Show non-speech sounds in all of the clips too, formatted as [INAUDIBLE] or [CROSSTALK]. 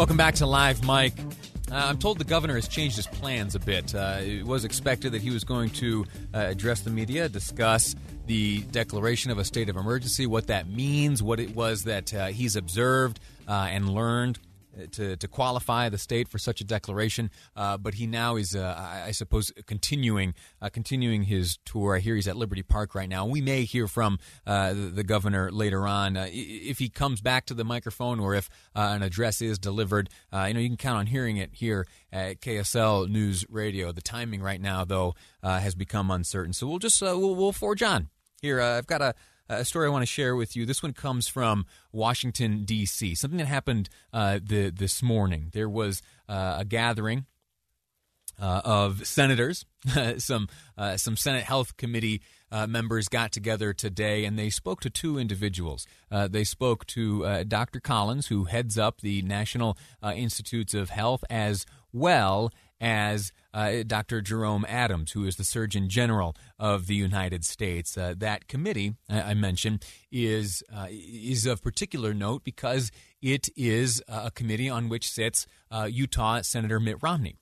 Welcome back to Live Mic. Uh, I'm told the governor has changed his plans a bit. Uh, it was expected that he was going to uh, address the media, discuss the declaration of a state of emergency, what that means, what it was that uh, he's observed uh, and learned to, to qualify the state for such a declaration. Uh, but he now is, uh, I, I, suppose, continuing uh, continuing his tour. I hear he's at Liberty Park right now. We may hear from uh, the, the, governor later on uh, if he comes back to the microphone or if an address is delivered. you know, you can count on hearing it here at KSL News Radio. The timing right now, though, has become uncertain. So we'll just we'll, we'll forge on. Here, I've got a a story I want to share with you. This one comes from Washington, D.C., something that happened uh, the, this morning. There was uh, a gathering uh, of senators, [LAUGHS] some, uh, some Senate Health Committee uh, members got together today and they spoke to two individuals. Uh, they spoke to Dr. Collins, who heads up the National Institutes of Health, as well as uh, Dr. Jerome Adams, who is the Surgeon General of the United States. Uh, that committee I mentioned is uh, is of particular note because it is a committee on which sits uh, Utah Senator Mitt Romney.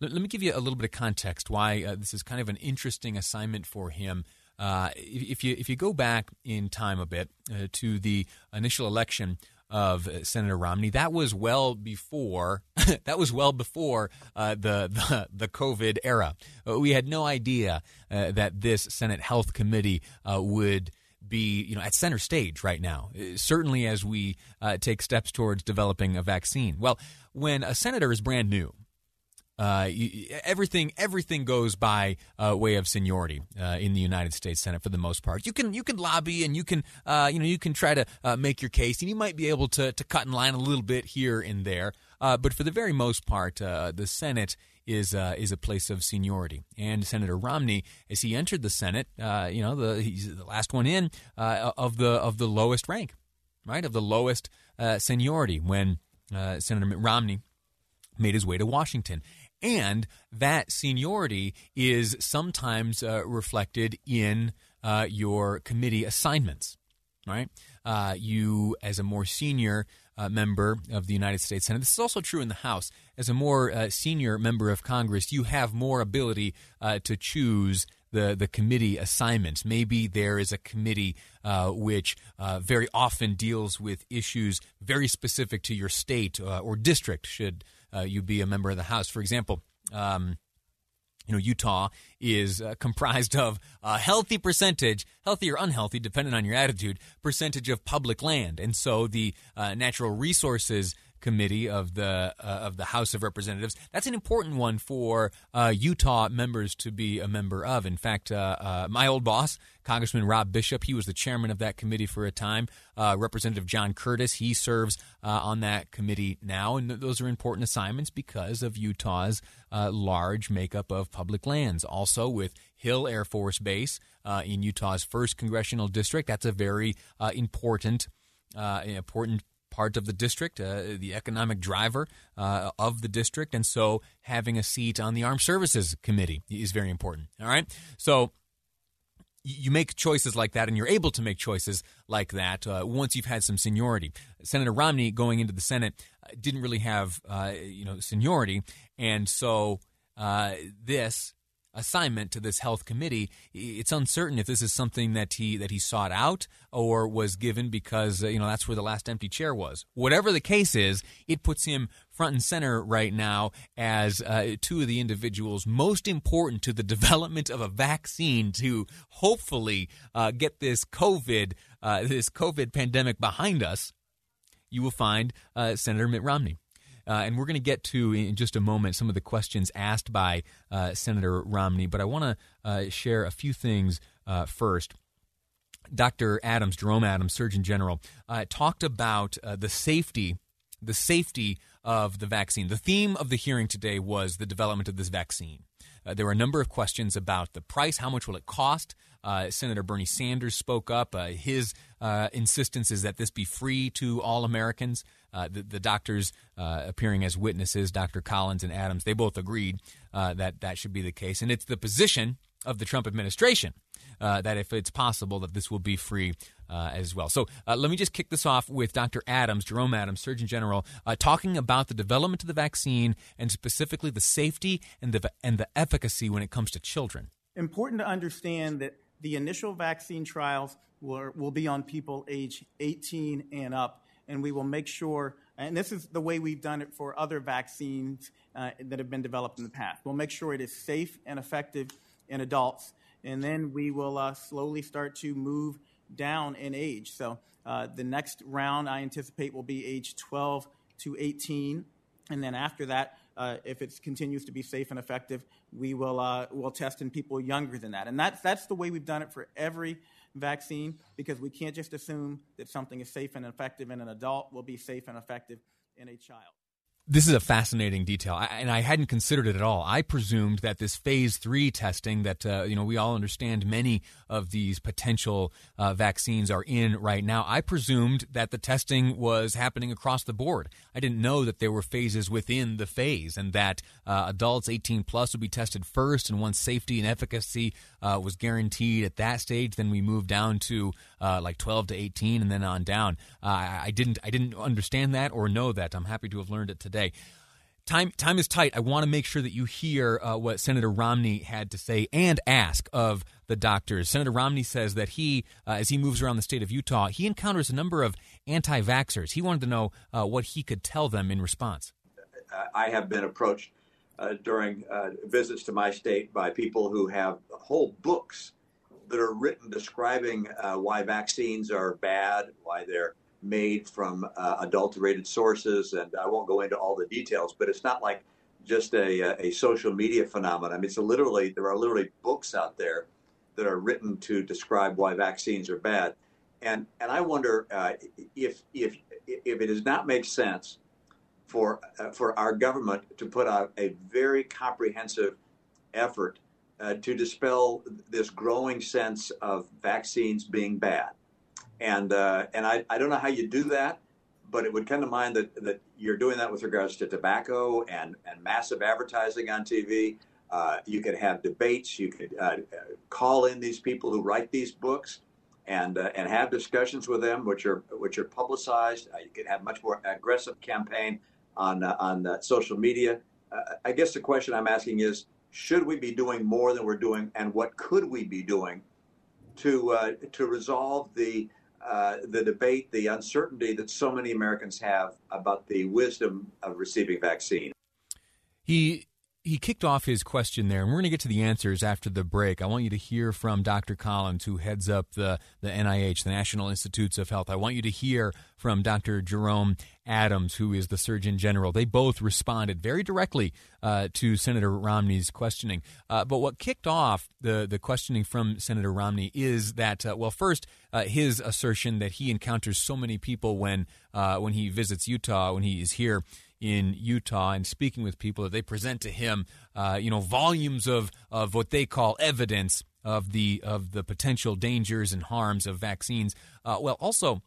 Let, let, me give you a little bit of context why uh, this is kind of an interesting assignment for him. Uh, if you if you go back in time a bit to the initial election of uh, Senator Romney. That was well before [LAUGHS] that was well before uh, the, the, the COVID era. Uh, we had no idea uh, that this Senate Health Committee uh, would be you know at center stage right now. Uh, certainly, as we take steps towards developing a vaccine. Well, when a senator is brand new, uh, everything everything goes by uh, way of seniority uh, in the United States Senate for the most part. You can you can lobby and you can uh, you know you can try to uh, make your case and you might be able to to cut in line a little bit here and there. But for the very most part, the Senate is is a place of seniority. And Senator Romney, as he entered the Senate, you know the he's the last one in of the of the lowest rank, right of the lowest seniority when Senator Romney made his way to Washington. And that seniority is sometimes uh, reflected in uh, your committee assignments, right? Uh, you, as a more senior uh, member of the United States Senate, this is also true in the House. As a more uh, senior member of Congress, you have more ability uh, to choose the, the committee assignments. Maybe there is a committee uh, which uh, very often deals with issues very specific to your state uh, or district, should uh, you be a member of the House. For example, um, you know, Utah is uh, comprised of a healthy percentage, healthy or unhealthy, depending on your attitude, percentage of public land. And so the uh, natural resources committee of the uh, of the House of Representatives. That's an important one for uh, Utah members to be a member of. In fact, uh, uh my old boss, Congressman Rob Bishop, he was the chairman of that committee for a time. Uh, Representative John Curtis, he serves uh, on that committee now, and th- those are important assignments because of Utah's large makeup of public lands. Also, with Hill Air Force Base in Utah's first congressional district, that's a very important. important part of the district, uh, the economic driver uh, of the district, and so having a seat on the Armed Services Committee is very important. All right, so you make choices like that, and you're able to make choices like that uh, once you've had some seniority. Senator Romney going into the Senate uh, didn't really have uh, you know seniority, and so uh, this assignment to this health committee. It's uncertain if this is something that he that he sought out or was given because uh, you know that's where the last empty chair was. Whatever the case is, it puts him front and center right now as uh, two of the individuals most important to the [LAUGHS] development of a vaccine to hopefully uh, get this COVID uh, this COVID pandemic behind us. You will find uh, Senator Mitt Romney. Uh, and we're going to get to in just a moment some of the questions asked by uh, Senator Romney. But I want to uh, share a few things uh, first. Dr. Adams, Jerome Adams, Surgeon General, uh, talked about the safety, the safety of the vaccine. The theme of the hearing today was the development of this vaccine. Uh, there were a number of questions about the price. How much will it cost? Uh, Senator Bernie Sanders spoke up. Uh, his uh, insistence is that this be free to all Americans. Uh, the, the, doctors uh, appearing as witnesses, Dr. Collins and Adams, they both agreed that that should be the case. And it's the position of the Trump administration that if it's possible that this will be free uh, as well. So uh, let me just kick this off with Dr. Adams, Jerome Adams, Surgeon General, uh, talking about the development of the vaccine and specifically the safety and the and the efficacy when it comes to children. Important to understand that the initial vaccine trials will, will be on people age 18 and up, and we will make sure. And this is the way we've done it for other vaccines uh, that have been developed in the past. We'll make sure it is safe and effective in adults, and then we will uh, slowly start to move down in age. So uh, the next round I anticipate will be age 12 to 18, and then after that, uh, if it continues to be safe and effective, we will uh, will test in people younger than that. And that's that's the way we've done it for every vaccine because we can't just assume that something is safe and effective in an adult will be safe and effective in a child. This is a fascinating detail, I, and I hadn't considered it at all. I presumed that this phase three testing that uh, you know we all understand many of these potential uh, vaccines are in right now. I presumed that the testing was happening across the board. I didn't know that there were phases within the phase, and that uh, adults 18 plus would be tested first, and once safety and efficacy uh, was guaranteed at that stage, then we moved down to uh, like 12 to 18, and then on down. Uh, I didn't I didn't understand that or know that. I'm happy to have learned it today today. Time, time is tight. I want to make sure that you hear uh, what Senator Romney had to say and ask of the doctors. Senator Romney says that he, uh, as he moves around the state of Utah, he encounters a number of anti vaxxers. He wanted to know uh, what he could tell them in response. I have been approached uh, during uh, visits to my state by people who have whole books that are written describing uh, why vaccines are bad, why they're made from uh, adulterated sources, and I won't go into all the details, but it's not like just a, a social media phenomenon. I mean, it's literally there are literally books out there that are written to describe why vaccines are bad, and and I wonder uh, if if if it does not make sense for uh, for our government to put out a very comprehensive effort uh, to dispel this growing sense of vaccines being bad and uh, and I, I don't know how you do that, but it would come to mind that, that you're doing that with regards to tobacco and, and massive advertising on TV. Uh, you could have debates. You could uh, call in these people who write these books and uh, and have discussions with them, which are which are publicized. Uh, you could have much more aggressive campaign on uh, on social media. I guess the question I'm asking is: Should we be doing more than we're doing, and what could we be doing to to resolve the uh, the debate, the uncertainty that so many Americans have about the wisdom of receiving vaccine. He he kicked off his question there, and we're going to get to the answers after the break. I want you to hear from Dr. Collins, who heads up the, the NIH, the National Institutes of Health. I want you to hear from Dr. Jerome Adams, who is the Surgeon General. They both responded very directly uh, to Senator Romney's questioning. Uh, but what kicked off the, the questioning from Senator Romney is that, uh, well, first, uh, his assertion that he encounters so many people when, uh, when he visits Utah, when he is here in Utah and speaking with people that they present to him, uh, you know, volumes of, of what they call evidence of the of the potential dangers and harms of vaccines. Uh, well, also.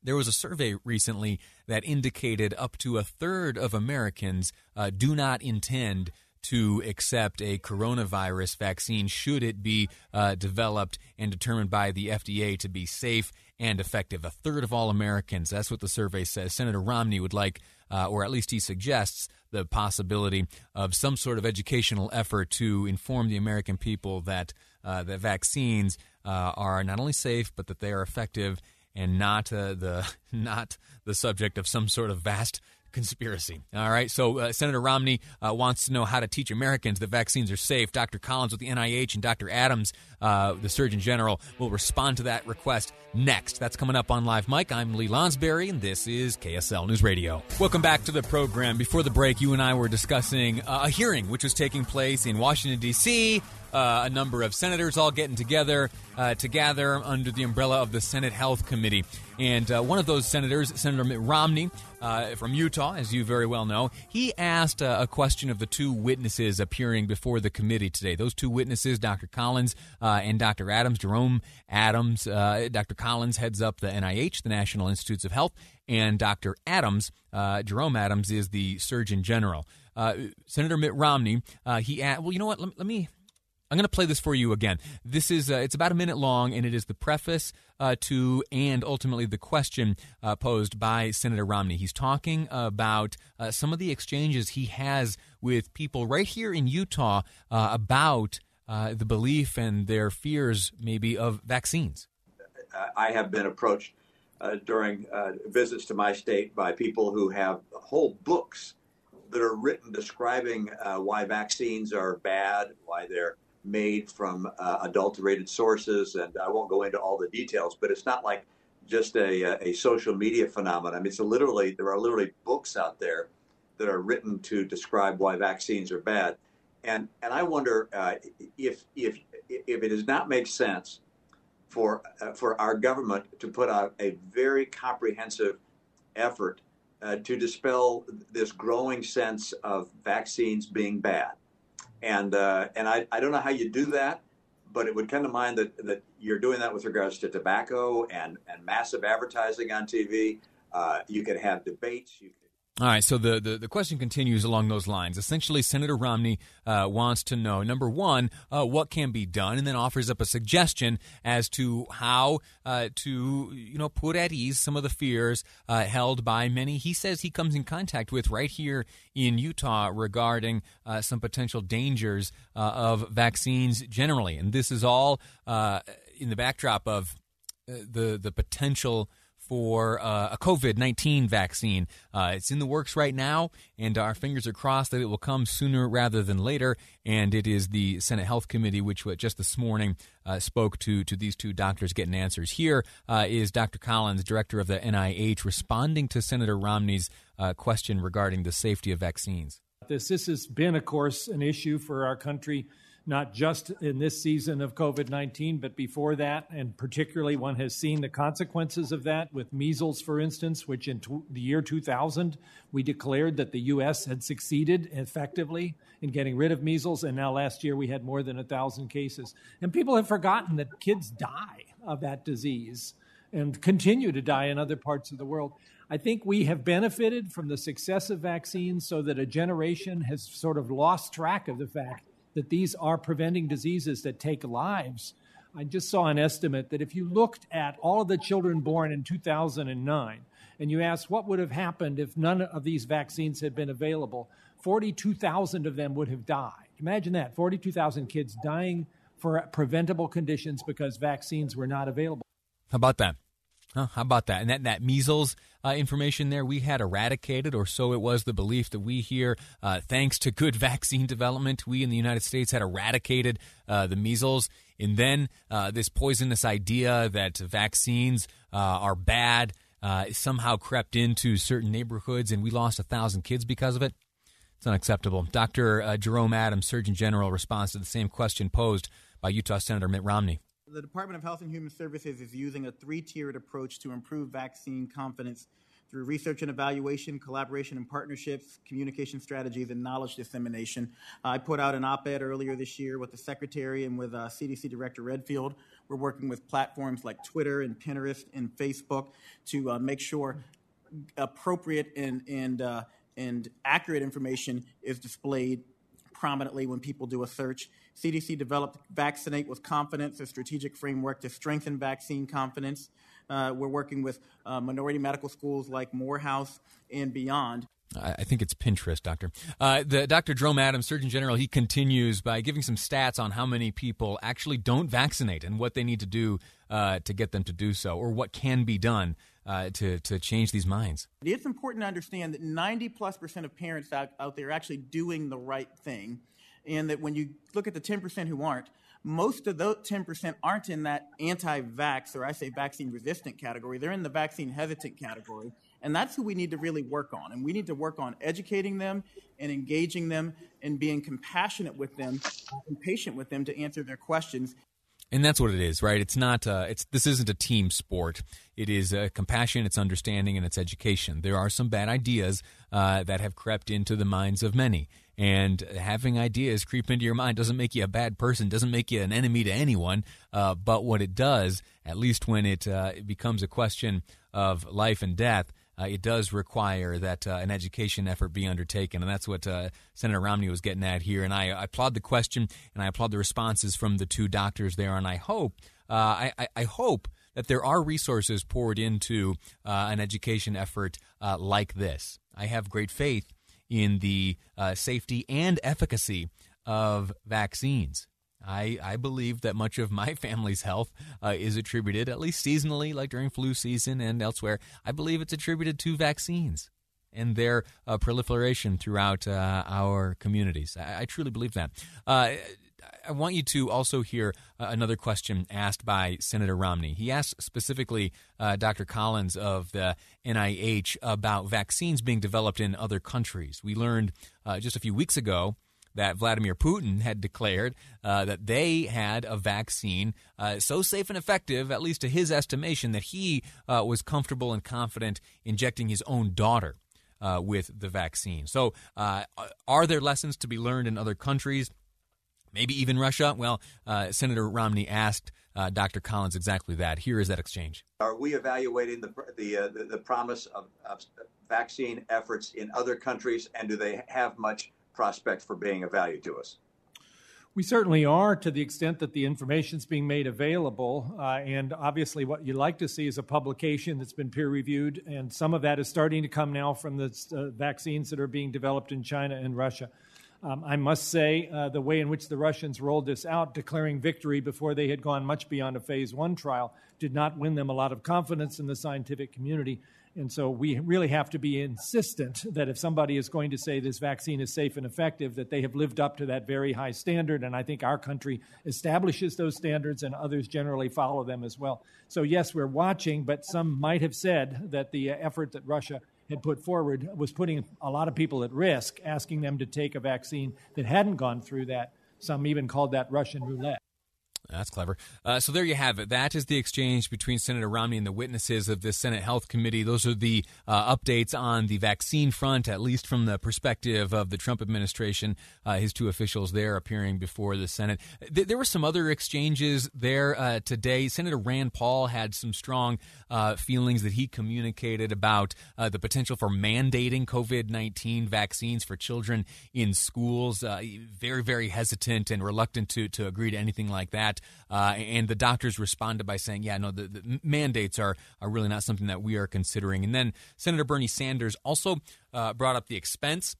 There was a survey recently that indicated up to a third of Americans uh, do not intend to accept a coronavirus vaccine should it be uh, developed and determined by the FDA to be safe and effective. A third of all Americans, that's what the survey says. Senator Romney would like uh, or at least he suggests the possibility of some sort of educational effort to inform the American people that uh, that vaccines uh, are not only safe but that they are effective and not uh, the [LAUGHS] not the subject of some sort of vast conspiracy. All right. So uh, Senator Romney uh, wants to know how to teach Americans that vaccines are safe. Dr. Collins with the NIH and Dr. Adams, uh, the Surgeon General, will respond to that request next. That's coming up on Live Mic. I'm Lee Lonsberry, and this is KSL News Radio. Welcome back to the program. Before the break, you and I were discussing uh, a hearing which was taking place in Washington, D.C. Uh, a number of senators all getting together uh, to gather under the umbrella of the Senate Health Committee. And uh, one of those senators, Senator Mitt Romney uh, from Utah, as you very well know, he asked uh, a question of the two witnesses appearing before the committee today. Those two witnesses, Dr. Collins uh, and Dr. Adams, Jerome Adams. Dr. Collins heads up the NIH, the National Institutes of Health, and Dr. Adams, Jerome Adams, is the Surgeon General. Senator Mitt Romney, he asked, well, you know what? Let, let me I'm going to play this for you again. This is uh, it's about a minute long, and it is the preface uh, to and ultimately the question uh, posed by Senator Romney. He's talking about uh, some of the exchanges he has with people right here in Utah uh, about uh, the belief and their fears, maybe, of vaccines. I have been approached during visits to my state by people who have whole books that are written describing why vaccines are bad, why they're made from uh, adulterated sources, and I won't go into all the details, but it's not like just a, a social media phenomenon. I mean, it's literally there are literally books out there that are written to describe why vaccines are bad, and and I wonder uh, if if if it does not make sense for uh, for our government to put out a very comprehensive effort uh, to dispel this growing sense of vaccines being bad and uh, and I, I don't know how you do that, but it would come to mind that, that you're doing that with regards to tobacco and, and massive advertising on TV. Uh, you could have debates. You all right, so the, the, the, question continues along those lines. Essentially, Senator Romney uh, wants to know number one, uh, what can be done, and then offers up a suggestion as to how uh, to you know put at ease some of the fears uh, held by many. He says he comes in contact with right here in Utah regarding uh, some potential dangers uh, of vaccines generally, and this is all in the backdrop of the the potential for uh, a COVID 19 vaccine. Uh, it's in the works right now, and our fingers are crossed that it will come sooner rather than later. And it is the Senate Health Committee, which just this morning uh, spoke to, to these two doctors getting answers. Here uh, is Dr. Collins, director of the NIH, responding to Senator Romney's uh, question regarding the safety of vaccines. This, this has been, of course, an issue for our country not just in this season of COVID 19, but before that. And particularly, one has seen the consequences of that with measles, for instance, which in the year 2000, we declared that the U.S. had succeeded effectively in getting rid of measles. And now last year, we had more than 1,000 cases. And people have forgotten that kids die of that disease and continue to die in other parts of the world. I think we have benefited from the success of vaccines so that a generation has sort of lost track of the fact that these are preventing diseases that take lives. I just saw an estimate that if you looked at all of the children born in 2009 and you asked what would have happened if none of these vaccines had been available, 42,000 of them would have died. Imagine that 42,000 kids dying for preventable conditions because vaccines were not available. How about that? Huh, how about that? And that, that measles uh, information there we had eradicated, or so it was the belief that we here, uh, thanks to good [LAUGHS] vaccine development, we in the United States had eradicated uh, the measles. And then uh, this poisonous idea that vaccines uh, are bad somehow crept into certain neighborhoods, and we lost a thousand kids because of it. It's unacceptable. Dr. Jerome Adams, Surgeon General, responds to the same question posed by Utah Senator Mitt Romney. The Department of Health and Human Services is using a three tiered approach to improve vaccine confidence through research and evaluation, collaboration and partnerships, communication strategies, and knowledge dissemination. I put out an op ed earlier this year with the Secretary and with uh, CDC Director Redfield. We're working with platforms like Twitter and Pinterest and Facebook to uh, make sure appropriate and, and, uh, and accurate information is displayed prominently when people do a search. CDC developed Vaccinate with Confidence, a strategic framework to strengthen vaccine confidence. Uh, we're working with uh, minority medical schools like Morehouse and beyond. I think it's Pinterest, Doctor. Uh, the Dr. Jerome Adams, Surgeon General, he continues by giving some stats on how many people actually don't vaccinate and what they need to do uh, to get them to do so, or what can be done uh, to to change these minds. It's important to understand that 90 plus percent of parents out, out there are actually doing the right thing and that when you look at the 10% who aren't, most of those 10% aren't in that anti vax or I say vaccine resistant category. They're in the vaccine hesitant category. And that's who we need to really work on. And we need to work on educating them and engaging them and being compassionate with them and patient with them to answer their questions and that's what it is, right? It's not. Uh, it's this isn't a team sport. It is uh, compassion, it's understanding, and it's education. There are some bad ideas uh, that have crept into the minds of many, and having ideas creep into your mind doesn't make you a bad person, doesn't make you an enemy to anyone. Uh, but what it does, at least when it, uh, it becomes a question of life and death, uh, it does require that uh, an education effort be undertaken, and that's what uh, Senator Romney was getting at here. And I, I, applaud the question, and I applaud the responses from the two doctors there. And I hope, uh, I, I, hope that there are resources poured into uh, an education effort uh, like this. I have great faith in the safety and efficacy of vaccines. I, I believe that much of my [LAUGHS] family's health uh, is attributed, at least seasonally, like during flu season and elsewhere, I believe it's attributed to vaccines and their uh, proliferation throughout uh, our communities. I, I, truly believe that. Uh, I want you to also hear uh, another question asked by Senator Romney. He asked specifically uh, Dr. Collins of the NIH about vaccines being developed in other countries. We learned just a few weeks ago that Vladimir Putin had declared uh, that they had a vaccine uh, so safe and effective, at least to his estimation, that he uh, was comfortable and confident injecting his own daughter. Uh, with the vaccine. So, uh, are there lessons to be learned in other countries? Maybe even Russia? Well, uh, Senator Romney asked Dr. Collins exactly that. Here is that exchange. Are we evaluating the, the, the, the promise of, of vaccine efforts in other countries, and do they have much prospect for being of value to us. We certainly are to the extent that the information is being made available. Uh, and obviously, what you'd like to see is a publication that's been peer reviewed. And some of that is starting to come now from the uh, vaccines that are being developed in China and Russia. Um, I must say, uh, the way in which the Russians rolled this out, declaring victory before they had gone much beyond a phase one trial, did not win them a lot of confidence in the scientific community. And so we really have to be insistent that if somebody is going to say this vaccine is safe and effective, that they have lived up to that very high standard. And I think our country establishes those standards and others generally follow them as well. So, yes, we're watching, but some might have said that the effort that Russia had put forward was putting a lot of people at risk, asking them to take a vaccine that hadn't gone through that. Some even called that Russian roulette. That's clever. Uh, so there you have it. That is the exchange between Senator Romney and the witnesses of the Senate Health Committee. Those are the uh, updates on the vaccine front, at least from the perspective of the Trump administration. Uh, his two officials there appearing before the Senate. Th- there were some other exchanges there uh, today. Senator Rand Paul had some strong uh, feelings that he communicated about uh, the potential for mandating COVID 19 vaccines for children in schools. very, very hesitant and reluctant to, to agree to anything like that. Uh, and the doctors responded by saying, yeah, no, the, the, mandates are, are really not something that we are considering. And then Senator Bernie Sanders also uh, brought up the expense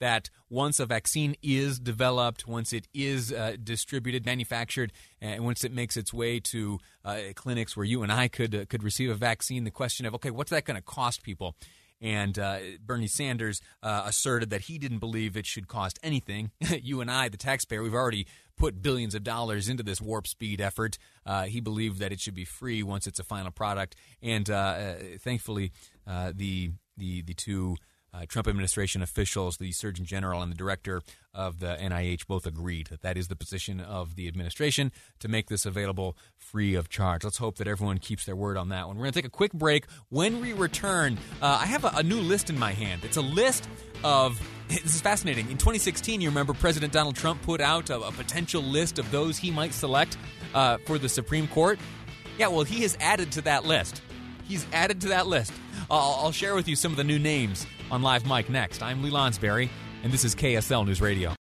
that once a vaccine is developed, once it is uh, distributed, manufactured, and once it makes its way to uh, clinics where you and I could uh, could receive a vaccine, the question of okay, what's that going to cost people? And uh, Bernie Sanders uh, asserted that he didn't believe it should cost anything. [LAUGHS] you and I, the taxpayer, we've already put billions of dollars into this warp speed effort. Uh, he believed that it should be free once it's a final product. And uh, uh, thankfully, uh, the the the two uh, Trump administration officials, the Surgeon General and the director of the NIH, both agreed that that is the position of the administration to make this available free of charge. Let's hope that everyone keeps their word on that one. We're going to take a quick break. When we return, uh, I have a, a new list in my hand. It's a list of [LAUGHS] this is fascinating. In 2016, you remember President Donald Trump put out a, a potential list of those he might select uh, for the Supreme Court. Yeah, well, he has added to that list. He's added to that list. I'll, I'll share with you some of the new names on Live Mic next. I'm Lee Lonsberry, and this is KSL News Radio.